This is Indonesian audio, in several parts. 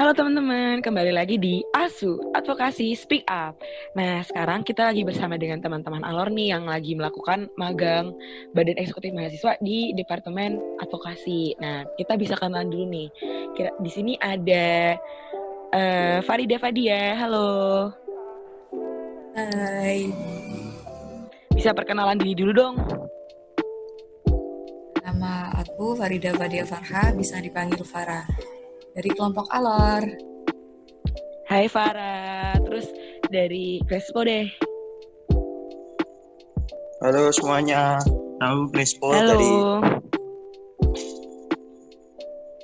Halo teman-teman, kembali lagi di ASU, Advokasi Speak Up. Nah, sekarang kita lagi bersama dengan teman-teman Alor nih yang lagi melakukan magang Badan Eksekutif Mahasiswa di Departemen Advokasi. Nah, kita bisa kenalan dulu nih. Kira di sini ada uh, Farida Fadia. Halo. Hai. Bisa perkenalan diri dulu dong. Nama aku Farida Fadia Farha, bisa dipanggil Farah dari kelompok Alor. Hai Farah, terus dari Crespo deh. Halo semuanya, nama Crespo Halo. dari.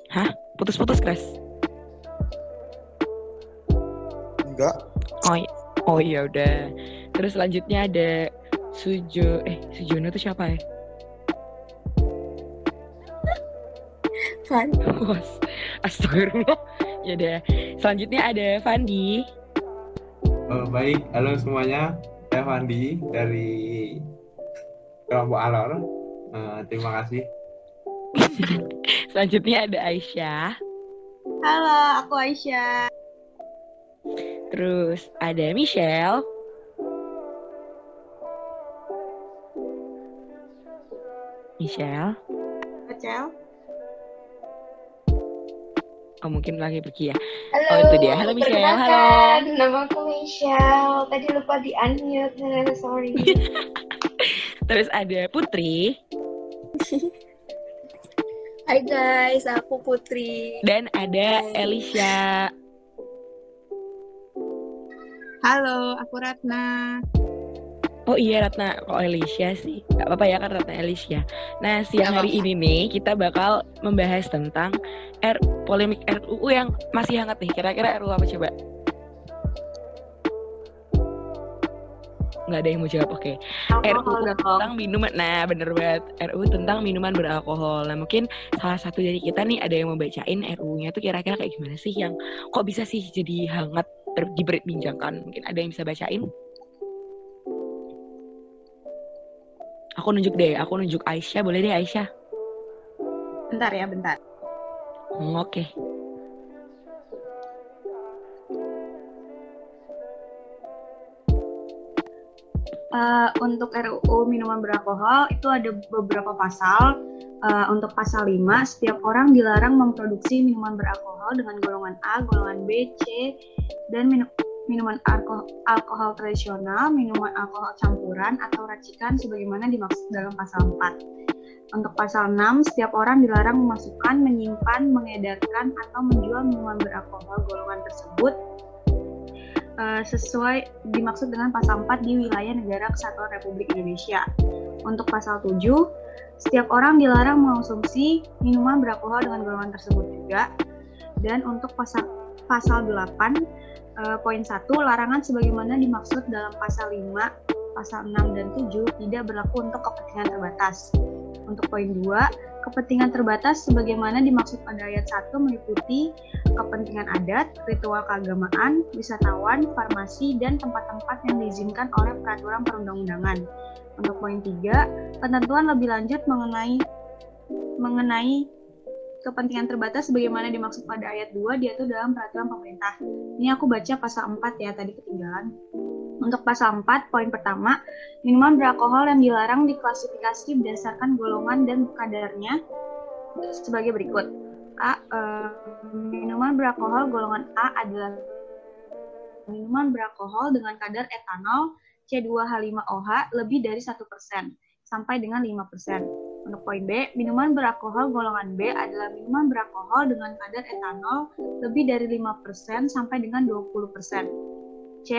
Hah? Putus-putus, Cres? Enggak, Oh, i- oh iya udah. Terus selanjutnya ada Sujo, eh Sujono itu siapa ya? Fan. Astagfirullah. Ya udah. Selanjutnya ada Fandi. Oh, baik, halo semuanya. Saya Fandi dari kelompok Alor. Eh, terima kasih. Selanjutnya ada Aisyah. Halo, aku Aisyah. Terus ada Michelle. Michelle. Acel. Oh mungkin lagi pergi ya. Halo, Oh, itu dia. Halo, Michelle. perkenalkan, Nama aku Michelle. Tadi lupa di unmute, sorry. Terus ada Putri Hai guys, aku Putri. dan ada Hai. Elisha. Halo, aku Ratna. Oh iya Ratna, kok Elisha sih? Gak apa-apa ya kan Ratna Elisha. Nah siang Gak hari ini nih kita bakal membahas tentang R polemik RUU yang masih hangat nih. Kira-kira RUU apa coba? Nggak ada yang mau jawab, oke. RUU tentang minuman, nah bener banget. RUU tentang minuman beralkohol. Nah mungkin salah satu dari kita nih ada yang mau bacain RUU-nya tuh kira-kira kayak gimana sih yang kok bisa sih jadi hangat diperbincangkan? Mungkin ada yang bisa bacain? Aku nunjuk deh, aku nunjuk Aisyah, boleh deh Aisyah? Bentar ya, bentar. Hmm, Oke. Eh, untuk RUU minuman beralkohol itu ada beberapa pasal. Eh, untuk pasal 5, setiap orang dilarang memproduksi minuman beralkohol dengan golongan A, golongan B, C, dan minu- minuman alkohol, alkohol tradisional, minuman alkohol campuran atau racikan sebagaimana dimaksud dalam pasal 4. Untuk pasal 6, setiap orang dilarang memasukkan, menyimpan, mengedarkan, atau menjual minuman beralkohol golongan tersebut eh, sesuai dimaksud dengan pasal 4 di wilayah negara kesatuan Republik Indonesia. Untuk pasal 7, setiap orang dilarang mengonsumsi minuman beralkohol dengan golongan tersebut juga. Dan untuk pasal pasal 8 eh, poin 1 larangan sebagaimana dimaksud dalam pasal 5, pasal 6 dan 7 tidak berlaku untuk kepentingan terbatas. Untuk poin 2, kepentingan terbatas sebagaimana dimaksud pada ayat 1 meliputi kepentingan adat, ritual keagamaan, wisatawan, farmasi, dan tempat-tempat yang diizinkan oleh peraturan perundang-undangan. Untuk poin 3, ketentuan lebih lanjut mengenai mengenai kepentingan terbatas sebagaimana dimaksud pada ayat 2 diatur dalam peraturan pemerintah. Ini aku baca pasal 4 ya, tadi ketinggalan. Untuk pasal 4, poin pertama, minuman beralkohol yang dilarang diklasifikasi berdasarkan golongan dan kadarnya sebagai berikut. A. eh, minuman beralkohol golongan A adalah minuman beralkohol dengan kadar etanol C2H5OH lebih dari 1% sampai dengan 5%. Untuk poin B, minuman beralkohol golongan B adalah minuman beralkohol dengan kadar etanol lebih dari 5% sampai dengan 20%. C.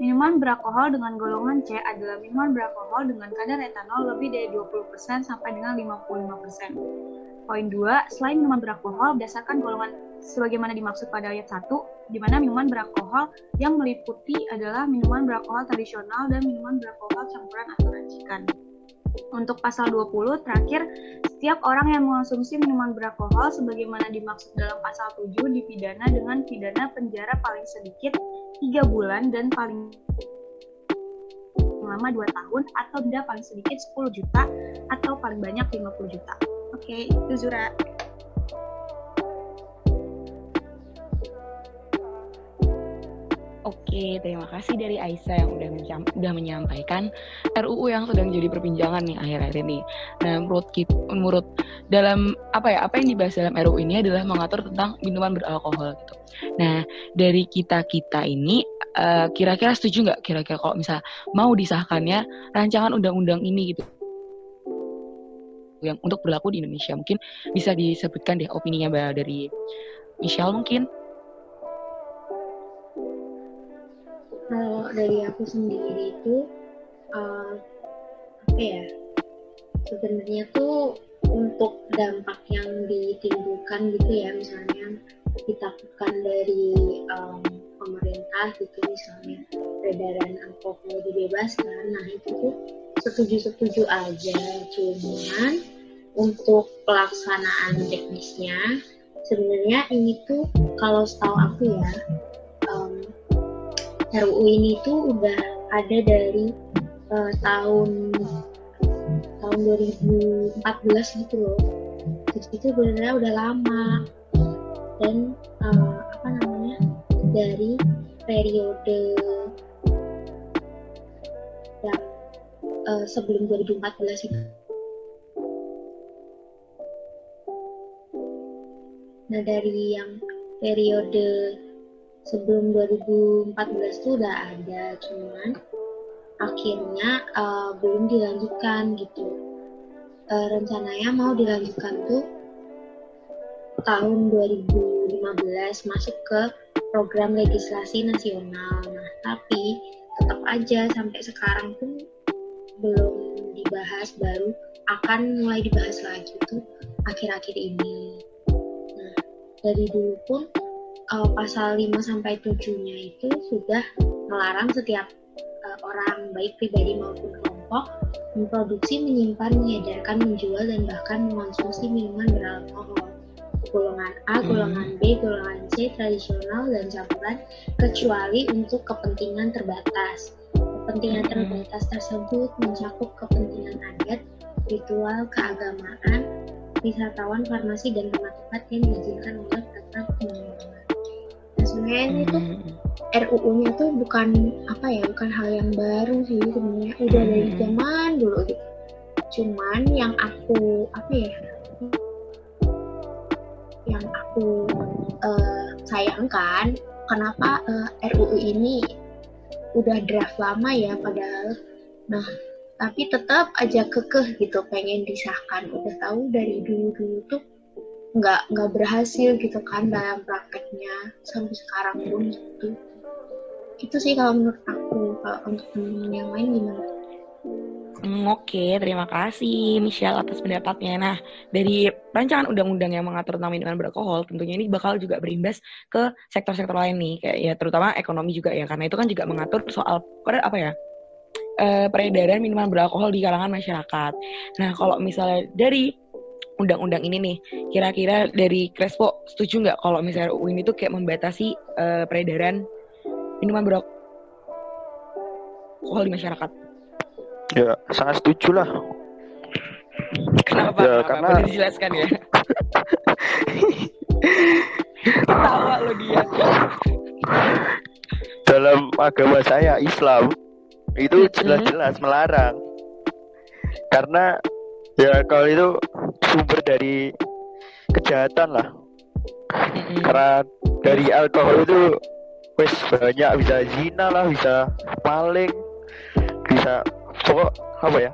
Minuman beralkohol dengan golongan C adalah minuman beralkohol dengan kadar etanol lebih dari 20% sampai dengan 55%. Poin 2, selain minuman beralkohol berdasarkan golongan sebagaimana dimaksud pada ayat 1, di mana minuman beralkohol yang meliputi adalah minuman beralkohol tradisional dan minuman beralkohol campuran atau racikan. Untuk pasal 20 terakhir, setiap orang yang mengonsumsi minuman beralkohol sebagaimana dimaksud dalam pasal 7 dipidana dengan pidana penjara paling sedikit 3 bulan dan paling lama 2 tahun atau denda paling sedikit 10 juta atau paling banyak 50 juta. Oke, itu Zura. Oke, terima kasih dari Aisyah yang udah, udah menyampaikan RUU yang sedang jadi perbincangan nih akhir-akhir ini. Nah, menurut kita, menurut dalam apa ya, apa yang dibahas dalam RUU ini adalah mengatur tentang minuman beralkohol gitu. Nah, dari kita kita ini eh, kira-kira setuju nggak kira-kira kalau misal mau disahkannya rancangan undang-undang ini gitu yang untuk berlaku di Indonesia mungkin bisa disebutkan deh opininya dari Michelle mungkin. Kalau dari aku sendiri itu eh, apa ya? Sebenarnya tuh untuk dampak yang ditimbulkan gitu ya, misalnya ditakutkan dari em, pemerintah gitu misalnya peredaran alkohol dibebaskan, nah itu tuh setuju-setuju aja, cuman untuk pelaksanaan teknisnya sebenarnya ini tuh kalau setahu aku ya RUU ini tuh udah ada dari eh, tahun tahun 2014 gitu loh. Jadi itu sebenarnya udah lama dan eh, apa namanya dari periode yang eh, sebelum 2014 itu. Nah dari yang periode sebelum 2014 tuh udah ada cuman akhirnya eh, belum dilanjutkan gitu. Eh, rencananya mau dilanjutkan tuh tahun 2015 masuk ke program legislasi nasional. Nah tapi tetap aja sampai sekarang pun belum dibahas baru akan mulai dibahas lagi tuh akhir-akhir ini. Nah dari dulu pun uh, pasal 5 sampai 7-nya itu sudah melarang setiap uh, orang baik pribadi maupun kelompok memproduksi, menyimpan, mengedarkan, menjual dan bahkan mengonsumsi minuman beralkohol. Golongan A, Hmm. golongan B, golongan C, tradisional dan campuran kecuali untuk kepentingan terbatas. Kepentingan Hmm. terbatas tersebut mencakup kepentingan adat, ritual, keagamaan, wisatawan, farmasi dan tempat-tempat yang diizinkan oleh peraturan perundang-undangan. Sebenarnya ini tuh Hmm. RUU-nya tuh bukan apa ya, bukan hal yang baru sih sebenarnya udah dari Hmm. zaman dulu gitu. Cuman yang aku apa ya, yang aku eh, sayangkan kenapa eh, RUU ini udah draft lama ya padahal. Nah, tapi tetap aja kekeh gitu pengen disahkan. Udah tahu dari dulu-dulu tuh nggak nggak berhasil gitu kan dalam prakteknya sampai sekarang pun gitu itu sih kalau menurut aku kalau untuk teman-teman yang lain gimana Hmm, Oke, terima kasih Michelle atas pendapatnya. Nah, dari rancangan undang-undang yang mengatur tentang minuman beralkohol, tentunya ini bakal juga berimbas ke sektor-sektor lain nih, kayak ya terutama ekonomi juga ya, karena itu kan juga mengatur soal per- apa ya eh, peredaran minuman beralkohol di kalangan masyarakat. Nah, kalau misalnya dari undang-undang ini nih, kira-kira dari Crespo setuju nggak kalau misalnya RUU ini tuh kayak membatasi eh, peredaran minuman beralkohol di masyarakat? Ya, sangat setuju lah. Kenapa? Ya, karena- Boleh dijelaskan ya? Tawa lo dia. Dalam agama saya Islam itu jelas-jelas melarang. Karena ya kalau itu sumber dari kejahatan lah. Karena dari alkohol itu wes banyak bisa zina lah, bisa maling, bisa pokok apa ya?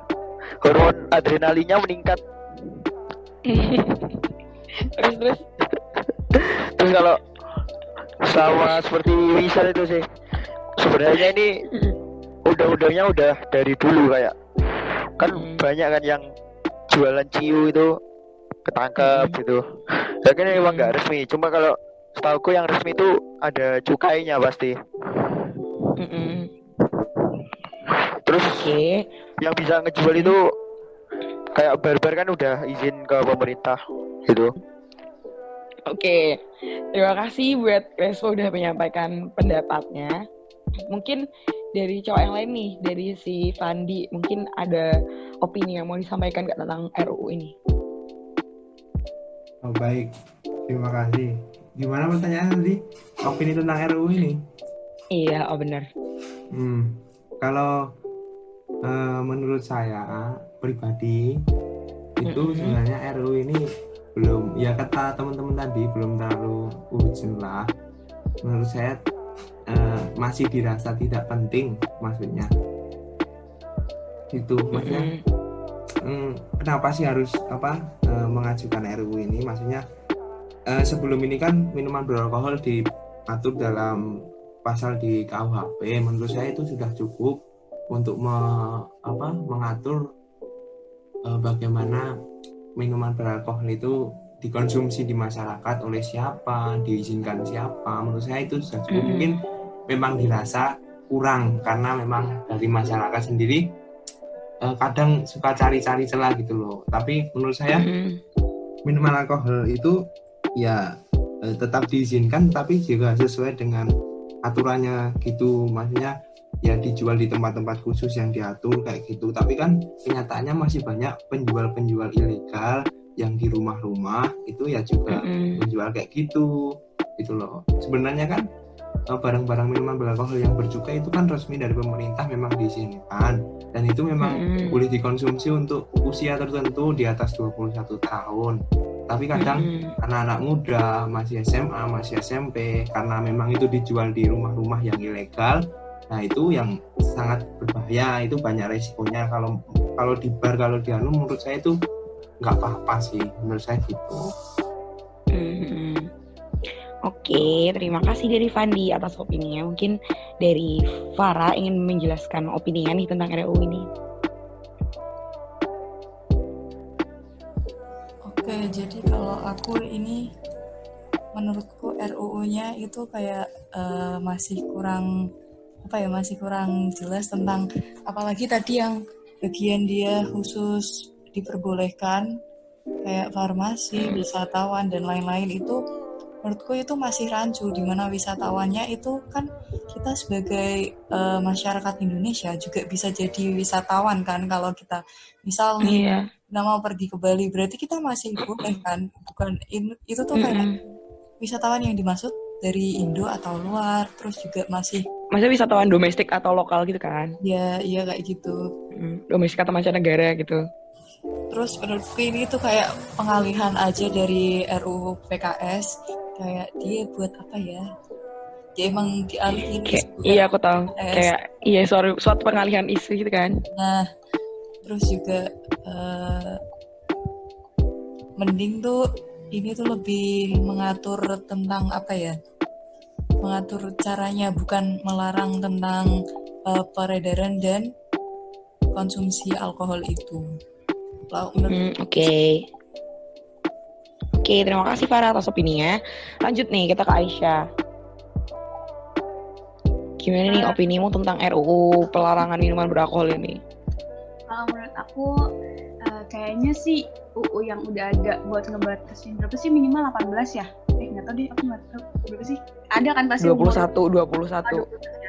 Hormon adrenalinnya meningkat. terus terus. Terus kalau sama seperti Wisal itu sih sebenarnya ini undang-undangnya udah dari dulu kayak kan banyak kan yang jualan ciu itu ketangkep Hmm. gitu. Ya kan emang nggak resmi. Cuma kalau setahuku yang resmi itu ada cukainya pasti. Mm-mm. Terus Oke. yang bisa ngejual itu kayak barbar kan udah izin ke pemerintah gitu. Oke, terima kasih buat Crespo udah menyampaikan pendapatnya. Mungkin dari cowok yang lain nih, dari si Fandi, mungkin ada opini yang mau disampaikan nggak tentang RUU ini? Oh, baik, terima kasih. Gimana pertanyaan tadi? Opini tentang RUU ini? Iya, oh benar. Hmm, kalau eh, menurut saya pribadi itu Mm-mm. sebenarnya RU ini belum ya kata teman-teman tadi belum terlalu urgent lah. Menurut saya masih dirasa tidak penting maksudnya. Itu maksudnya hmm, kenapa sih harus apa eh, mengajukan RUU ini? Maksudnya eh, sebelum ini kan minuman beralkohol diatur dalam pasal di KUHP. Menurut saya itu sudah cukup untuk me- apa, mengatur eh, bagaimana minuman beralkohol itu dikonsumsi di masyarakat oleh siapa, diizinkan siapa. Menurut saya itu sudah cukup. Mm-mm. Mungkin memang dirasa kurang karena memang dari masyarakat sendiri eh, kadang suka cari-cari celah gitu loh. Tapi menurut saya Mm-mm. minuman alkohol itu ya eh, tetap diizinkan tapi juga sesuai dengan aturannya gitu. Maksudnya ya dijual di tempat-tempat khusus yang diatur kayak gitu. Tapi kan kenyataannya masih banyak penjual-penjual ilegal yang di rumah-rumah itu ya juga Mm-mm. menjual kayak gitu gitu loh sebenarnya kan eh, barang-barang minuman beralkohol yang bercukai itu kan resmi dari pemerintah memang diizinkan dan itu memang Mm-mm. boleh dikonsumsi untuk usia tertentu di atas 21 tahun tapi kadang Mm-mm. karena anak muda masih SMA masih SMP karena memang itu dijual di rumah-rumah yang ilegal nah itu yang sangat berbahaya itu banyak resikonya kalau kalau di bar kalau di anu menurut saya itu nggak apa-apa sih menurut saya gitu. Oke, terima kasih dari Fandi atas opininya. Mungkin dari Farah ingin menjelaskan opininya nih tentang RUU ini. Oke, jadi kalau aku ini menurutku RUU-nya itu kayak eh, masih kurang apa ya masih kurang jelas tentang apalagi tadi yang bagian dia khusus diperbolehkan kayak farmasi, wisatawan dan lain-lain itu menurutku itu masih rancu di mana wisatawannya itu kan kita sebagai eh, masyarakat Indonesia juga bisa jadi wisatawan kan kalau kita misal nih Iya. kita mau pergi ke Bali berarti kita masih boleh kan bukan in- itu tuh kayak Mm-mm. wisatawan yang dimaksud dari Indo atau luar terus juga masih Maksudnya wisatawan domestik atau lokal gitu kan? ya iya kayak gitu Mm, Domestik atau mancanegara gitu. Terus menurutku ini tuh kayak pengalihan aja dari RUU PKS kayak dia buat apa ya dia emang dialihin isu iya aku tahu. PKS. Kayak iya suatu, suatu pengalihan isu gitu kan. Nah, terus juga eh, mending tuh ini tuh lebih mengatur tentang apa ya? Mengatur caranya bukan melarang tentang eh, peredaran dan konsumsi alkohol itu. Hmm, Oke. Oke, terima kasih Farah atas opininya. Lanjut nih kita ke Aisyah. Gimana nih opinimu tentang RUU pelarangan minuman beralkohol ini? Kalau menurut aku eh, kayaknya sih UU yang udah ada buat ngebatasin berapa sih minimal 18 ya? Eh nggak tahu deh aku nggak tahu berapa sih? Ada kan pasti umur- 21, 21. Ah, 21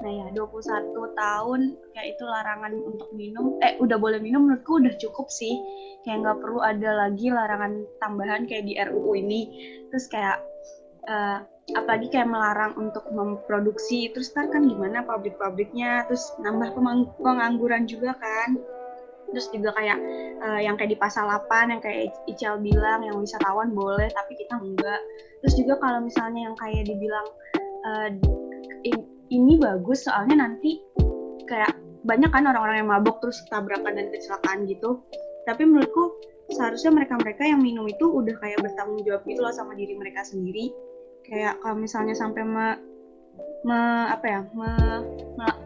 Nah ya 21 tahun kayak itu larangan untuk minum. Eh udah boleh minum menurutku udah cukup sih. Kayak nggak perlu ada lagi larangan tambahan kayak di RUU ini. Terus kayak eh, apalagi kayak melarang untuk memproduksi. Terus ntar kan gimana pabrik-pabriknya? Terus nambah pengangguran juga kan. Terus juga kayak eh, yang kayak di pasal 8 yang kayak Ical bilang yang wisatawan boleh tapi kita enggak terus juga kalau misalnya yang kayak dibilang in- ini bagus soalnya nanti kayak banyak kan orang-orang yang mabok terus tabrakan dan kecelakaan gitu. Tapi menurutku seharusnya mereka-mereka yang minum itu udah kayak bertanggung jawab gitu loh sama diri mereka sendiri. Kayak kalau misalnya sampai me, me- apa ya me- me-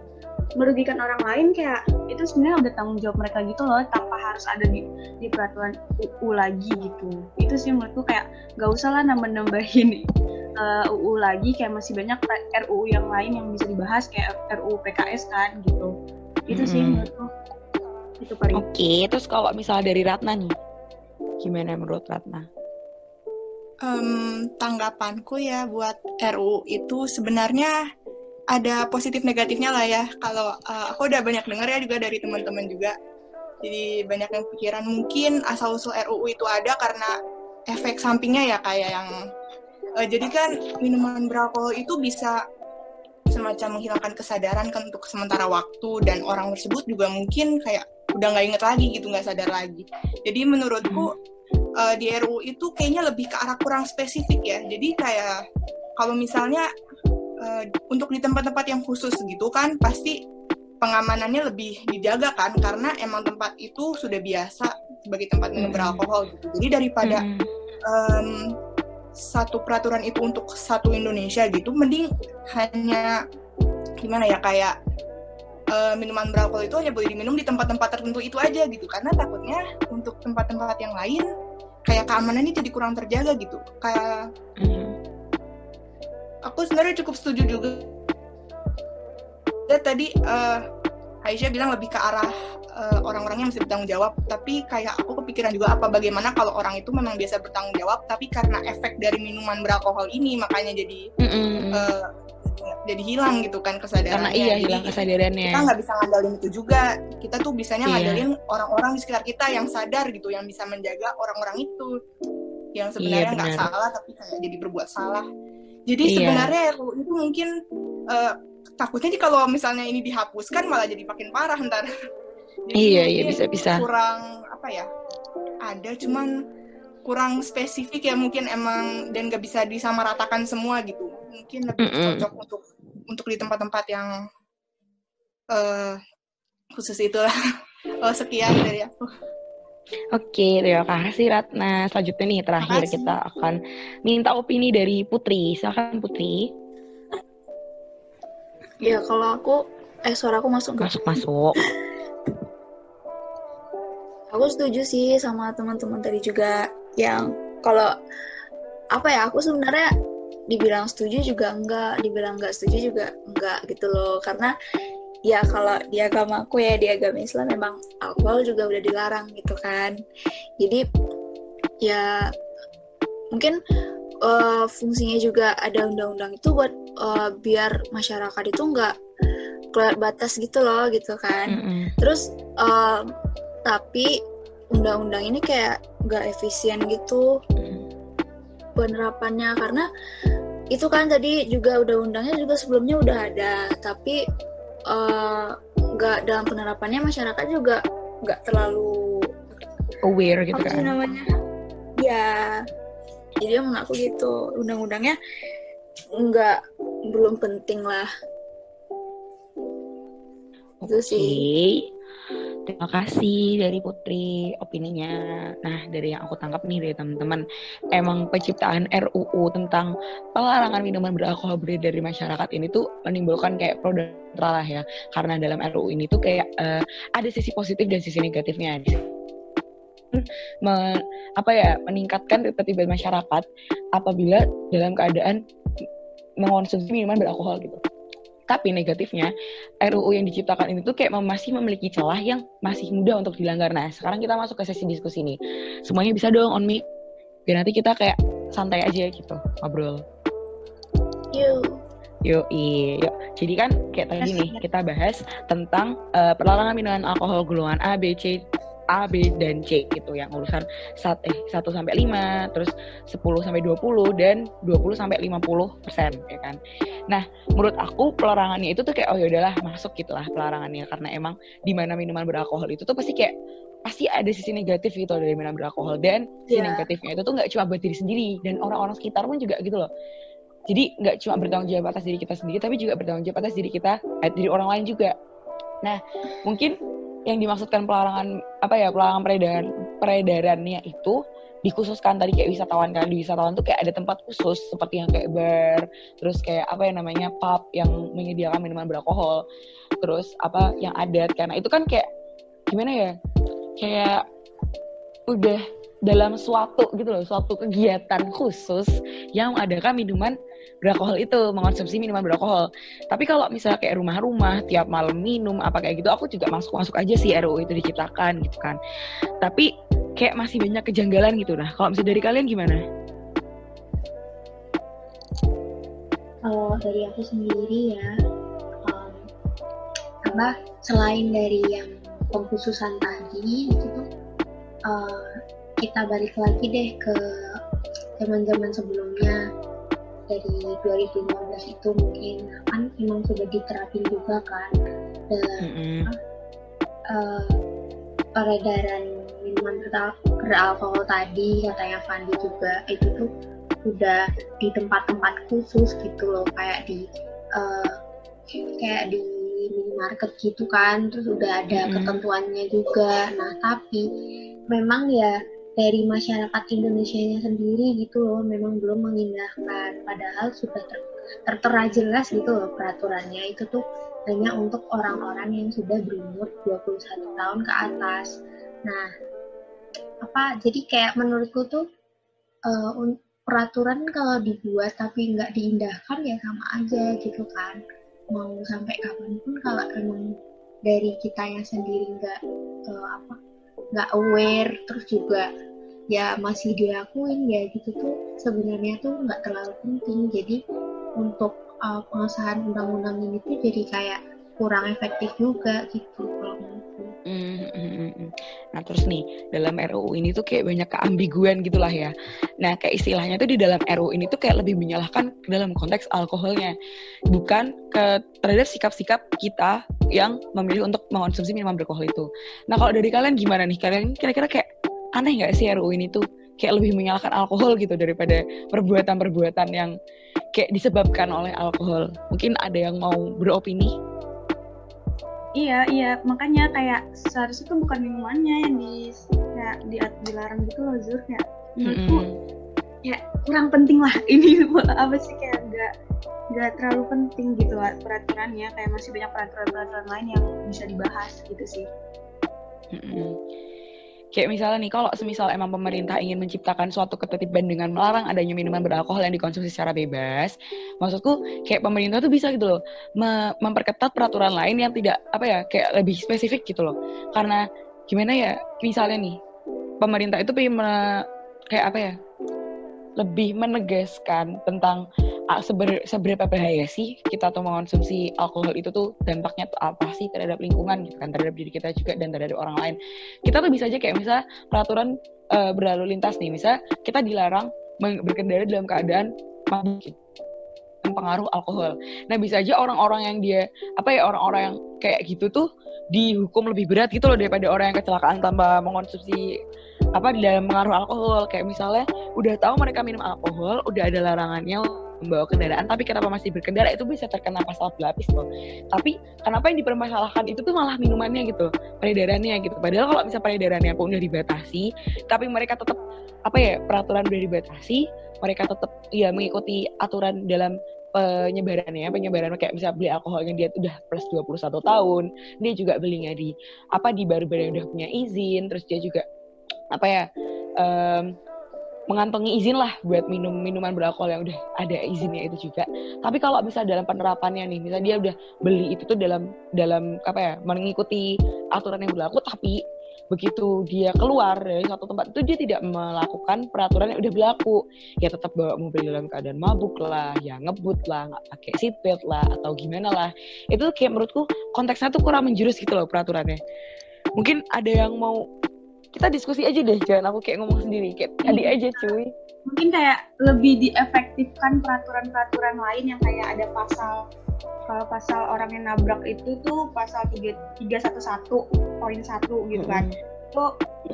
merugikan orang lain kayak itu sebenarnya udah tanggung jawab mereka gitu loh tanpa harus ada di di peraturan UU lagi gitu. Itu sih menurutku kayak gak usah lah nambah-nambahin eh, UU lagi kayak masih banyak RUU yang lain yang bisa dibahas kayak RUU PKS kan gitu itu sih Mm-mm. menurutku itu paling Oke, terus kalau misalnya dari Ratna nih, gimana menurut Ratna? Em, tanggapanku ya buat RU itu sebenarnya ada positif negatifnya lah ya. Kalau eh, aku udah banyak dengar ya juga dari teman-teman juga. Jadi banyak yang pikiran mungkin asal usul RUU itu ada karena efek sampingnya ya kayak yang eh, jadi kan minuman beralkohol itu bisa se- semacam menghilangkan kesadaran kan untuk sementara waktu dan orang tersebut juga mungkin kayak udah nggak inget lagi gitu nggak sadar lagi jadi menurutku uh, di RU itu kayaknya lebih ke arah kurang spesifik ya jadi kayak kalau misalnya uh, untuk di tempat-tempat yang khusus gitu kan pasti pengamanannya lebih dijaga kan karena emang tempat itu sudah biasa sebagai tempat minum hmm. beralkohol gitu. Jadi daripada hmm. um, satu peraturan itu untuk satu Indonesia gitu, mending hanya gimana ya kayak uh, minuman beralkohol itu hanya boleh diminum di tempat-tempat tertentu itu aja gitu. Karena takutnya untuk tempat-tempat yang lain kayak keamanannya jadi kurang terjaga gitu. Kayak hmm. aku sebenarnya cukup setuju juga ya tadi uh, Aisyah bilang lebih ke arah uh, orang-orang yang bisa bertanggung jawab tapi kayak aku kepikiran juga apa bagaimana kalau orang itu memang biasa bertanggung jawab tapi karena efek dari minuman beralkohol ini makanya jadi mm -hmm. uh, jadi hilang gitu kan kesadarannya. Karena iya hilang kesadarannya. Kita nggak bisa ngandalin itu juga. Kita tuh bisanya ngadalin orang-orang di sekitar kita yang sadar gitu, yang bisa menjaga orang-orang itu, yang iya, sebenarnya nggak yeah, salah tapi kayak jadi berbuat salah. Jadi yeah. sebenarnya itu mungkin uh, takutnya nih kalau misalnya ini dihapuskan malah jadi makin parah ntar. Jadi iya iya bisa bisa. Kurang apa ya? Ada cuman kurang spesifik ya mungkin emang dan gak bisa disamaratakan semua gitu. Mungkin lebih mm -mm. cocok untuk untuk di tempat-tempat yang uh, khusus itulah. oh, sekian dari aku. Oke, terima kasih Ratna. Selanjutnya nih terakhir kita akan minta opini dari Putri. Silakan Putri. Ya kalau aku eh suara aku masuk Masuk masuk. aku setuju sih sama teman-teman tadi juga yang kalau apa ya aku sebenarnya dibilang setuju juga enggak, dibilang enggak setuju juga enggak gitu loh. Karena ya kalau di agama aku ya di agama Islam memang alkohol juga udah dilarang gitu kan. Jadi ya mungkin uh, fungsinya juga ada undang-undang itu buat uh, biar masyarakat itu nggak keluar batas gitu loh gitu kan. Mm -hmm. terus uh, tapi undang-undang ini kayak nggak efisien gitu penerapannya. Karena itu kan tadi juga udah undangnya juga sebelumnya udah ada tapi nggak uh, dalam penerapannya masyarakat juga nggak terlalu aware gitu apa kan. namanya? Ya jadi menurut aku gitu. Undang-undangnya nggak belum penting lah. Itu sih. Terima kasih dari Putri opininya. Nah, dari yang aku tangkap nih dari teman-teman, emang penciptaan RUU tentang pelarangan minuman beralkohol beredar dari masyarakat ini tuh menimbulkan kayak pro dan kontra lah ya. Karena dalam RUU ini tuh kayak uh, ada sisi positif dan sisi negatifnya me, apa ya meningkatkan ketertiban masyarakat apabila dalam keadaan mengonsumsi minuman beralkohol gitu. Tapi negatifnya RUU yang diciptakan ini tuh kayak masih memiliki celah yang masih mudah untuk dilanggar. Nah, sekarang kita masuk ke sesi diskusi ini. Semuanya bisa dong on mic. Biar nanti kita kayak santai aja gitu ngobrol. Yuk. Yuk, yuk. Jadi kan kayak tadi nih kita bahas tentang uh, pelarangan minuman alkohol golongan A, B, C, A, B, dan C gitu yang urusan saat eh 1 sampai 5, terus 10 sampai 20 dan 20 sampai 50 persen ya kan. Nah, menurut aku pelarangannya itu tuh kayak oh ya udahlah masuk gitulah pelarangannya karena emang di mana minuman beralkohol itu tuh pasti kayak pasti ada sisi negatif gitu dari minuman beralkohol dan sisi yeah. negatifnya itu tuh nggak cuma buat diri sendiri dan orang-orang sekitar pun juga gitu loh. Jadi nggak cuma bertanggung jawab atas diri kita sendiri tapi juga bertanggung jawab atas diri kita, eh, diri orang lain juga. Nah, mungkin yang dimaksudkan pelarangan apa ya pelarangan peredaran peredarannya itu dikhususkan tadi kayak wisatawan kan. Di wisatawan tuh kayak ada tempat khusus seperti yang kayak bar terus kayak apa yang namanya pub yang menyediakan minuman beralkohol terus apa yang adat karena itu kan kayak gimana ya kayak udah dalam suatu gitu loh suatu kegiatan khusus yang ada kan minuman beralkohol itu mengonsumsi minuman beralkohol. Tapi kalau misalnya kayak rumah-rumah tiap malam minum apa kayak gitu, aku juga masuk-masuk aja sih RUU itu diciptakan gitu kan. Tapi kayak masih banyak kejanggalan gitu nah. Kalau misalnya dari kalian gimana? Kalau dari aku sendiri ya, um, selain dari yang pengkhususan tadi itu tuh uh, kita balik lagi deh ke zaman-zaman sebelumnya dari 2015 itu mungkin kan memang sudah diterapin juga kan dalam Mm -mm. uh, peredaran minuman beralkohol tadi katanya Fandi juga itu tuh udah di tempat-tempat khusus gitu loh kayak di uh, kayak di minimarket gitu kan terus udah ada Mm-mm. ketentuannya juga nah tapi memang ya dari masyarakat Indonesia sendiri gitu loh memang belum mengindahkan. Padahal sudah ter- tertera jelas gitu loh peraturannya. Itu tuh hanya untuk orang-orang yang sudah berumur 21 tahun ke atas. Nah apa jadi kayak menurutku tuh un- peraturan kalau dibuat tapi nggak diindahkan ya sama aja gitu kan. Mau sampai kapan pun kalau emang dari kita yang sendiri nggak eh, apa nggak aware terus juga ya masih dilakuin ya gitu tuh sebenarnya tuh nggak terlalu penting. Jadi untuk uh, pengesahan undang-undang ini tuh jadi kayak kurang efektif juga gitu Nah terus nih dalam RUU ini tuh kayak banyak keambiguan gitulah ya. Nah kayak istilahnya tuh di dalam RUU ini tuh kayak lebih menyalahkan dalam konteks alkoholnya, bukan ke terhadap sikap-sikap kita yang memilih untuk mengonsumsi minuman beralkohol itu. Nah kalau dari kalian gimana nih? Kalian kira-kira kayak aneh nggak sih RUU ini tuh kayak lebih menyalahkan alkohol gitu daripada perbuatan-perbuatan yang kayak disebabkan oleh alkohol. Mungkin ada yang mau beropini? Iya, iya. Makanya kayak seharusnya tuh bukan minumannya yang di kayak di, dilarang gitu loh, Zur. Kayak menurutku Mm-mm. ya kurang penting lah ini apa sih kayak nggak nggak terlalu penting gitu lah peraturannya kayak masih banyak peraturan-peraturan lain yang bisa dibahas gitu sih. Kayak misalnya nih, kalau semisal emang pemerintah ingin menciptakan suatu ketertiban dengan melarang adanya minuman beralkohol yang dikonsumsi secara bebas, maksudku kayak pemerintah tuh bisa gitu loh, me- memperketat peraturan lain yang tidak apa ya, kayak lebih spesifik gitu loh. Karena gimana ya, misalnya nih, pemerintah itu pengen kayak apa ya, lebih menegaskan tentang seber- seberapa bahaya sih kita tuh mengonsumsi alkohol itu tuh dampaknya tuh apa sih terhadap lingkungan gitu kan terhadap diri kita juga dan terhadap orang lain kita tuh bisa aja kayak misal peraturan eh, berlalu lintas nih misal kita dilarang berkendara dalam keadaan mabuk gitu pengaruh alkohol. Nah bisa aja orang-orang yang dia apa ya orang-orang yang kayak gitu tuh dihukum lebih berat gitu loh daripada orang yang kecelakaan tanpa mengonsumsi apa di dalam pengaruh alkohol kayak misalnya udah tahu mereka minum alkohol udah ada larangannya membawa kendaraan tapi kenapa masih berkendara itu bisa terkena pasal pelapis loh. Tapi kenapa yang dipermasalahkan itu tuh malah minumannya gitu peredarannya gitu. Padahal kalau misalnya peredarannya pun udah dibatasi tapi mereka tetap apa ya peraturan udah dibatasi mereka tetap ya mengikuti aturan dalam penyebarannya penyebaran kayak bisa beli alkoholnya dia udah plus 21 tahun dia juga belinya di apa di bar-bar yang udah punya izin terus dia juga apa ya em, mengantongi izin lah buat minum minuman beralkohol yang udah ada izinnya itu juga. Tapi kalau misalnya dalam penerapannya nih, misalnya dia udah beli itu tuh dalam dalam apa ya, mengikuti aturan yang berlaku, tapi begitu dia keluar dari suatu tempat itu dia tidak melakukan peraturan yang udah berlaku. Ya tetap bawa mobil dalam keadaan mabuk lah, ya ngebut lah, nggak pakai seatbelt lah, atau gimana lah. Itu kayak menurutku konteksnya tuh kurang menjurus gitu loh peraturannya. Mungkin ada yang mau kita diskusi aja deh, jangan aku kayak ngomong sendiri, kayak tadi aja cuy. Mungkin kayak lebih diefektifkan peraturan-peraturan lain yang kayak ada pasal kalau pasal orang yang nabrak itu tuh pasal 3 311 poin 1 gitu kan. Itu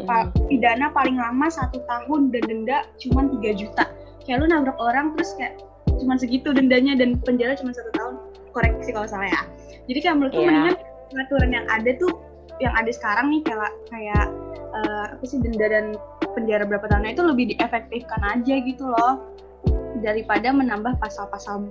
pa- pidana paling lama satu tahun dan denda cuma 3 juta. Kayak lu nabrak orang terus kayak cuma segitu dendanya dan penjara cuma satu tahun. Koreksi kalau salah ya. Jadi kayak menurutku Iya. mendingan peraturan yang ada tuh yang ada sekarang nih kayak kayak eh, apa sih denda dan penjara berapa tahunnya itu lebih diefektifkan aja gitu loh. Daripada menambah pasal-pasal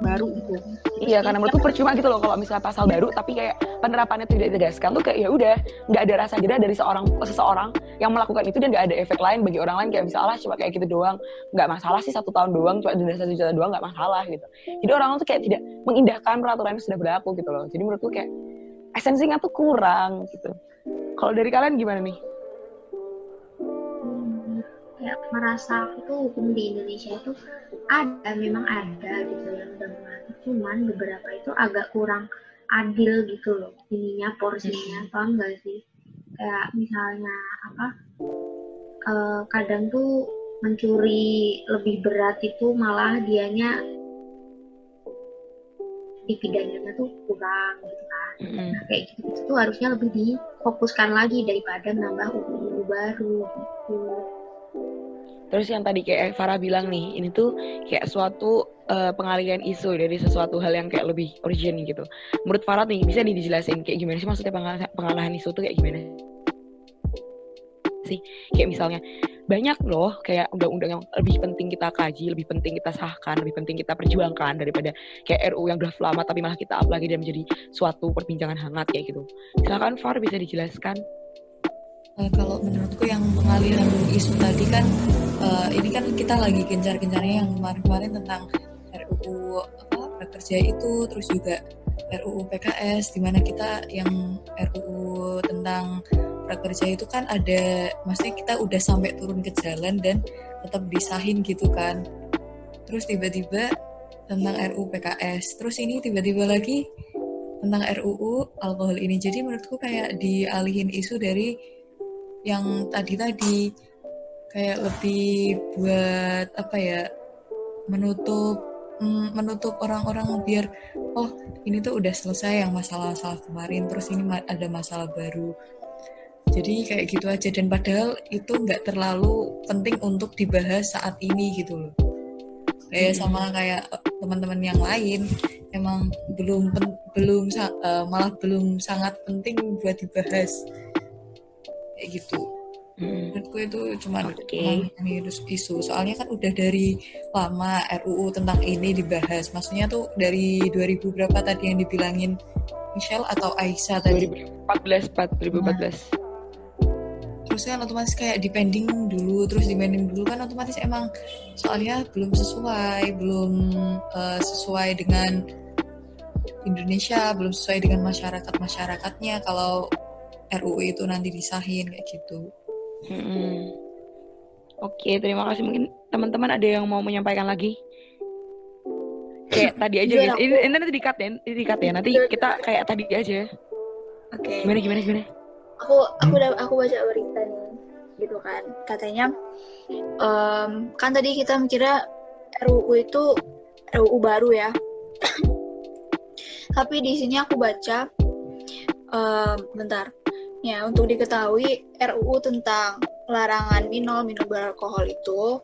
baru gitu. Iya, karena menurutku percuma gitu loh kalau misalnya pasal baru tapi kayak penerapannya tidak ditegaskan tuh kayak ya udah nggak ada rasa jeda dari seorang seseorang yang melakukan itu dan nggak ada efek lain bagi orang lain. Kayak misalnya cuma kayak gitu doang nggak masalah sih satu tahun doang cuma denda satu juta doang nggak masalah gitu. Jadi orang tuh kayak tidak mengindahkan peraturan yang sudah berlaku gitu loh. Jadi menurutku kayak esensinya tuh kurang gitu kalau dari kalian gimana nih? Kayak merasa aku hukum di Indonesia itu ada memang ada gitu yang mengatur cuman beberapa itu agak kurang adil gitu loh ininya porsinya paham nggak sih? Kayak misalnya apa eh, kadang tuh mencuri lebih berat itu malah dianya dividennya tuh kurang gitu kan. Mm-mm. Nah, kayak gitu, gitu tuh harusnya lebih difokuskan lagi daripada menambah UU baru gitu. Terus yang tadi kayak Farah bilang nih, ini tuh kayak suatu eh, pengalihan isu dari sesuatu hal yang kayak lebih urgent gitu. Menurut Farah nih, bisa dijelasin kayak gimana sih maksudnya pengalihan isu tuh kayak gimana sih? Kayak misalnya banyak loh kayak undang-undang yang lebih penting kita kaji, lebih penting kita sahkan, lebih penting kita perjuangkan daripada kayak RU yang draft lama tapi malah kita up lagi dan menjadi suatu perbincangan hangat kayak gitu. Silakan Far bisa dijelaskan. Eh, kalau menurutku yang pengalihan isu tadi kan eh, ini kan kita lagi gencar-gencarnya yang kemarin-kemarin tentang RUU apa prakerja itu terus juga RUU PKS di mana kita yang RUU tentang prakerja itu kan ada maksudnya kita udah sampai turun ke jalan dan tetap disahin gitu kan. Terus tiba-tiba tentang RUU PKS terus ini tiba-tiba lagi tentang RUU alkohol ini. Jadi menurutku kayak dialihin isu dari yang tadi-tadi. Kayak lebih buat apa ya menutup mm, menutup orang-orang biar oh ini tuh udah selesai yang masalah-masalah kemarin. Terus ini ada masalah baru jadi kayak gitu aja. Dan padahal itu nggak terlalu penting untuk dibahas saat ini gitu loh. Kayak sama kayak eh, teman-teman yang lain emang belum pen- belum eh, malah belum sangat penting buat dibahas. Kayak gitu. Mm. menurutku itu cuma virus isu. Soalnya kan udah dari lama RUU tentang ini dibahas. Maksudnya tuh dari 2000 berapa tadi yang dibilangin? Michelle atau Aisyah tadi? 2014, 2014. Terus kan otomatis kayak depending dulu terus depending dulu kan otomatis emang soalnya belum sesuai belum eh, sesuai dengan Indonesia belum sesuai dengan masyarakat masyarakatnya kalau RUU itu nanti disahin kayak gitu Mm-mm. Oke, terima kasih. Mungkin teman-teman ada yang mau menyampaikan lagi? Kayak tadi aja guys. Ini, ini nanti dikat ya, ini dikat ya. Nanti kita kayak tadi aja. Oke. Gimana gimana gimana? Aku aku udah aku baca berita nih, gitu kan. Katanya em, kan tadi kita mikirnya RUU itu RUU baru ya. Tapi di sini aku baca em, bentar. Ya, untuk diketahui RUU tentang larangan minum minum beralkohol itu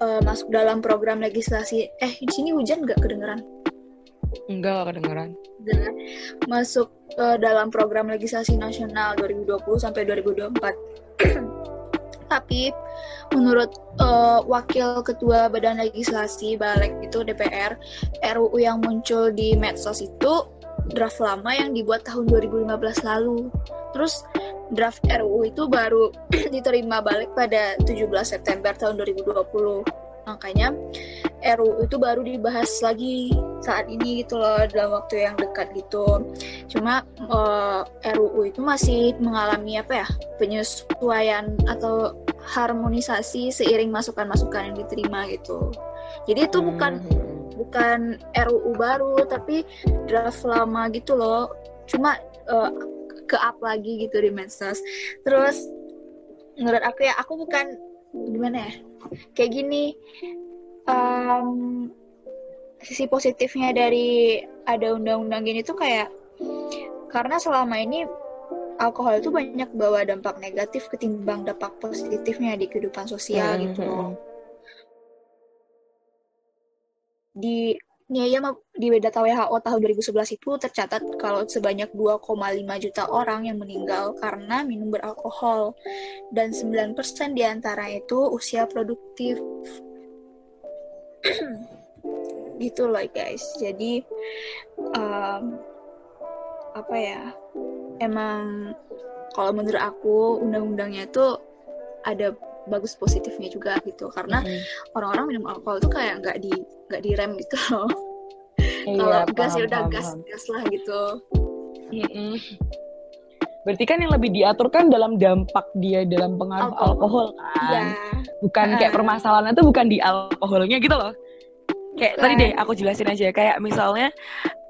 eh, masuk dalam program legislasi. Eh, di sini hujan nggak kedengeran? Enggak kedengeran. Dan masuk ke dalam program legislasi nasional 2020 sampai 2024. Tapi menurut eh, wakil ketua Badan Legislasi Balik itu DPR, RUU yang muncul di medsos itu draft lama yang dibuat tahun 2015 lalu. Terus draft RUU itu baru diterima balik pada 17 September tahun 2020. Makanya RUU itu baru dibahas lagi saat ini gitu loh dalam waktu yang dekat gitu. Cuma eh, RUU itu masih mengalami apa ya penyesuaian atau harmonisasi seiring masukan-masukan yang diterima gitu. Jadi itu bukan Hmm. bukan RUU baru tapi draft lama gitu loh. Cuma eh, ke up lagi gitu di medsos. Terus menurut aku ya aku bukan gimana ya kayak gini em, sisi positifnya dari ada undang-undang gini tuh kayak karena selama ini alkohol itu banyak bawa dampak negatif ketimbang dampak positifnya di kehidupan sosial Hmm, gitu hmm, loh. hmm. Di ya, ya, ma- di data WHO tahun 2011 itu tercatat kalau sebanyak 2,5 juta orang yang meninggal karena minum beralkohol dan 9% di antara itu usia produktif. gitu loh guys. Jadi em, apa ya? Emang kalau menurut aku undang-undangnya itu ada bagus positifnya juga gitu karena Mm-mm. orang-orang minum alkohol tuh kayak nggak di nggak direm gitu loh. Iya, Kalau gas ya udah gas gas lah gitu. Mm-mm. Berarti kan yang lebih diatur kan dalam dampak dia dalam pengaruh Alkohol. alkohol, kan. Bukan kayak Ah. permasalahannya tuh bukan di alkoholnya gitu loh. Kayak tadi deh aku jelasin aja kayak misalnya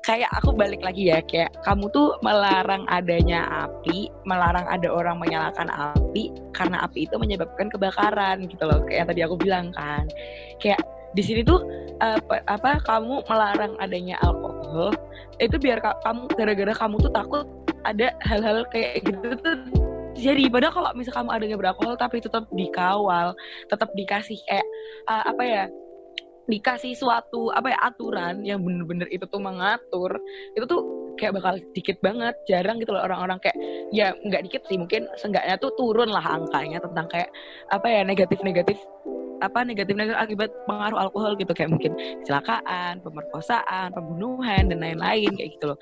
kayak aku balik lagi ya kayak kamu tuh melarang adanya api melarang ada orang menyalakan api karena api itu menyebabkan kebakaran gitu loh kayak yang tadi aku bilang kan. Kayak di sini tuh apa, apa kamu melarang adanya alkohol itu biar ka- kamu gara-gara kamu tuh takut ada hal-hal kayak gitu tuh jadi padahal kalau misal kamu adanya beralkohol tapi tetap dikawal tetap dikasih kayak uh, apa ya dikasih suatu apa ya aturan yang bener-bener itu tuh mengatur itu tuh kayak bakal dikit banget jarang gitu loh orang-orang kayak ya nggak dikit sih mungkin seenggaknya tuh turun lah angkanya tentang kayak apa ya negatif-negatif apa negatif-negatif akibat pengaruh alkohol gitu kayak mungkin kecelakaan, pemerkosaan, pembunuhan dan lain-lain kayak gitu loh.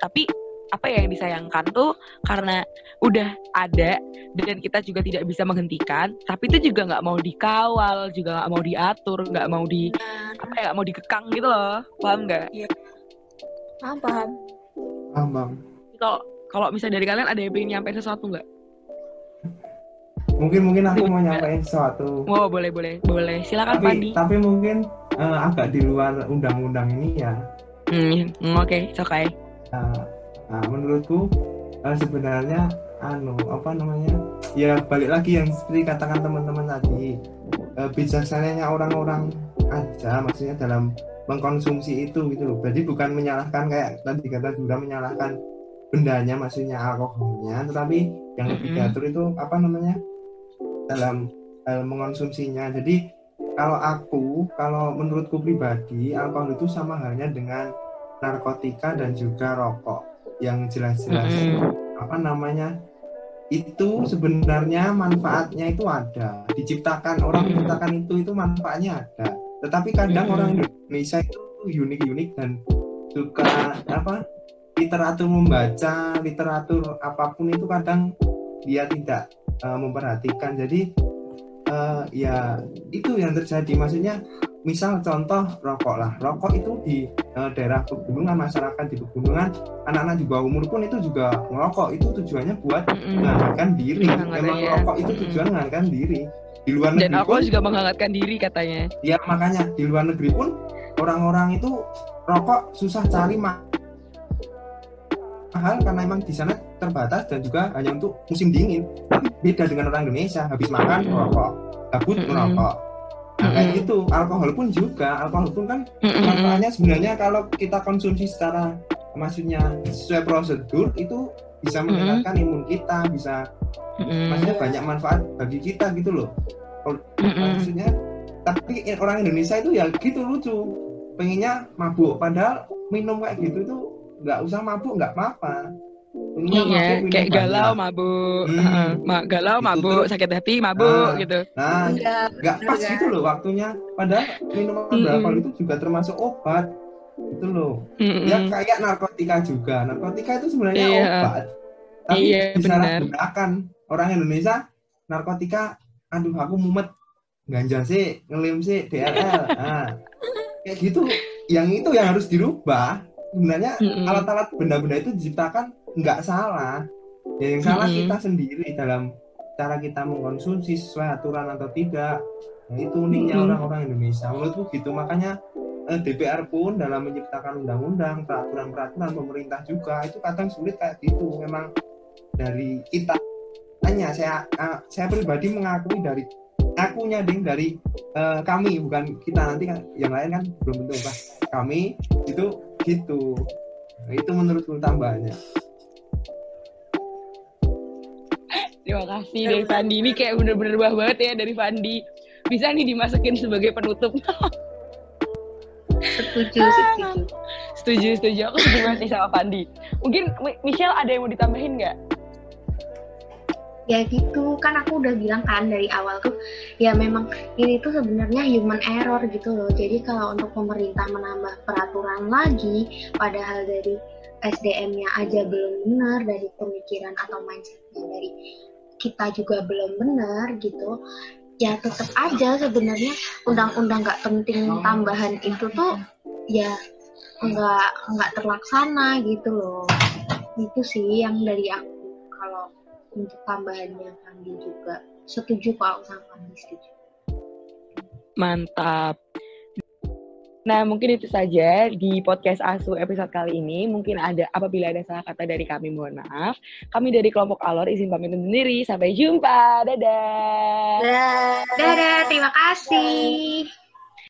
Tapi apa ya yang disayangkan tuh karena udah ada dan kita juga tidak bisa menghentikan tapi itu juga nggak mau dikawal juga nggak mau diatur nggak mau di apa ya nggak mau dikekang gitu loh. Paham nggak? Paham paham. Paham, Bang. kalau kalau misalnya dari kalian ada yang pengen nyampein sesuatu nggak? Mungkin mungkin aku mau nyampein sesuatu. oh boleh boleh boleh. Silakan Tapi Pandi tapi mungkin eh, agak di luar undang-undang ini ya. hmm, hmm, oke okay, okay. Nah, nah, menurutku eh, sebenarnya anu apa namanya ya balik lagi yang seperti katakan teman-teman tadi eh, bijaksananya orang-orang aja maksudnya dalam mengkonsumsi itu gitu loh. Jadi bukan menyalahkan kayak tadi kata juga menyalahkan bendanya maksudnya alkoholnya tetapi yang lebih diatur itu apa namanya dalam hal mengkonsumsinya jadi kalau aku kalau menurutku pribadi alkohol itu sama halnya dengan narkotika dan juga rokok yang jelas-jelas Mm-mm. apa namanya itu sebenarnya manfaatnya itu ada diciptakan orang menciptakan itu itu manfaatnya ada tetapi kadang Mm-mm. orang Indonesia itu unik-unik dan suka apa literatur membaca literatur apa pun itu kadang dia tidak eh, memperhatikan jadi eh, ya itu yang terjadi. Maksudnya misal contoh rokok lah. Rokok itu di eh, daerah pegunungan masyarakat di pegunungan anak-anak di bawah umur pun itu juga merokok itu tujuannya buat Mm-mm. menghangatkan diri. Menghangatkan, memang ya. rokok itu tujuan menghangatkan diri. Di luar dan negeri alkohol pun juga menghangatkan diri katanya. Ya makanya di luar negeri pun orang-orang itu rokok susah cari ma- mahal karena emang di sana terbatas dan juga hanya untuk musim dingin. Tapi beda dengan orang Indonesia habis makan merokok. Gabut merokok. Nah kayak gitu. Alkohol pun juga. Alkohol pun kan manfaatnya sebenarnya kalau kita konsumsi secara maksudnya sesuai prosedur itu bisa meningkatkan imun kita bisa maksudnya banyak manfaat bagi kita gitu loh. Maksudnya tapi orang Indonesia itu ya gitu lucu. Pengennya mabuk padahal minum kayak gitu itu nggak usah mabuk nggak apa-apa Iya, mabuk, kayak galau banyak. mabuk, Hmm. Ma- galau Gitu mabuk, terus. sakit hati mabuk Nah. gitu. nah enggak nggak pas bener, gitu loh waktunya padahal minuman Mm-mm. beralkohol itu juga termasuk obat itu loh Mm-mm. ya kayak narkotika juga narkotika itu sebenarnya Iya. obat tapi Iya, benar. disalahgunakan orang Indonesia narkotika aduh aku mumet ganja sih ngelim sih DRL nah kayak gitu yang itu yang harus dirubah sebenarnya Mm-mm. alat-alat benda-benda itu diciptakan nggak salah ya yang salah Mm-mm. kita sendiri dalam cara kita mengkonsumsi sesuai aturan atau tidak nah, itu uniknya Mm-mm. orang-orang Indonesia menurutku gitu makanya eh, DPR pun dalam menciptakan undang-undang peraturan-peraturan pemerintah juga itu kadang sulit kayak gitu memang dari kita hanya saya eh, saya pribadi mengakui dari akunya ding dari eh, kami bukan kita nanti kan yang lain kan belum tentu Pak. kami itu gitu Nah, itu menurutku tambahannya Terima kasih dari Fandi. Ini kayak bener-bener wah banget ya dari Fandi. Bisa nih dimasukin sebagai penutup. Setuju, setuju. setuju, setuju. Aku setuju banget nih sama Fandi. Mungkin Mi- Michelle ada yang mau ditambahin nggak? Ya gitu, kan aku udah bilang kan dari awal tuh, ya memang ini tuh sebenarnya human error gitu loh. Jadi kalau untuk pemerintah menambah peraturan lagi, padahal dari SDM-nya aja belum benar, dari pemikiran atau mindsetnya dari kita juga belum benar gitu, ya tetap aja sebenarnya undang-undang nggak penting tambahan itu tuh ya nggak nggak terlaksana gitu loh. Itu sih yang dari aku kalau untuk tambahannya Fandi juga setuju kok aku sama Fandi setuju Mantap. Nah, mungkin itu saja di podcast ASU episode kali ini. Mungkin ada apabila ada salah kata dari kami, mohon maaf. Kami dari kelompok Alor izin pamit undur diri. Sampai jumpa. Dadah. Dadah. Dadah, terima kasih.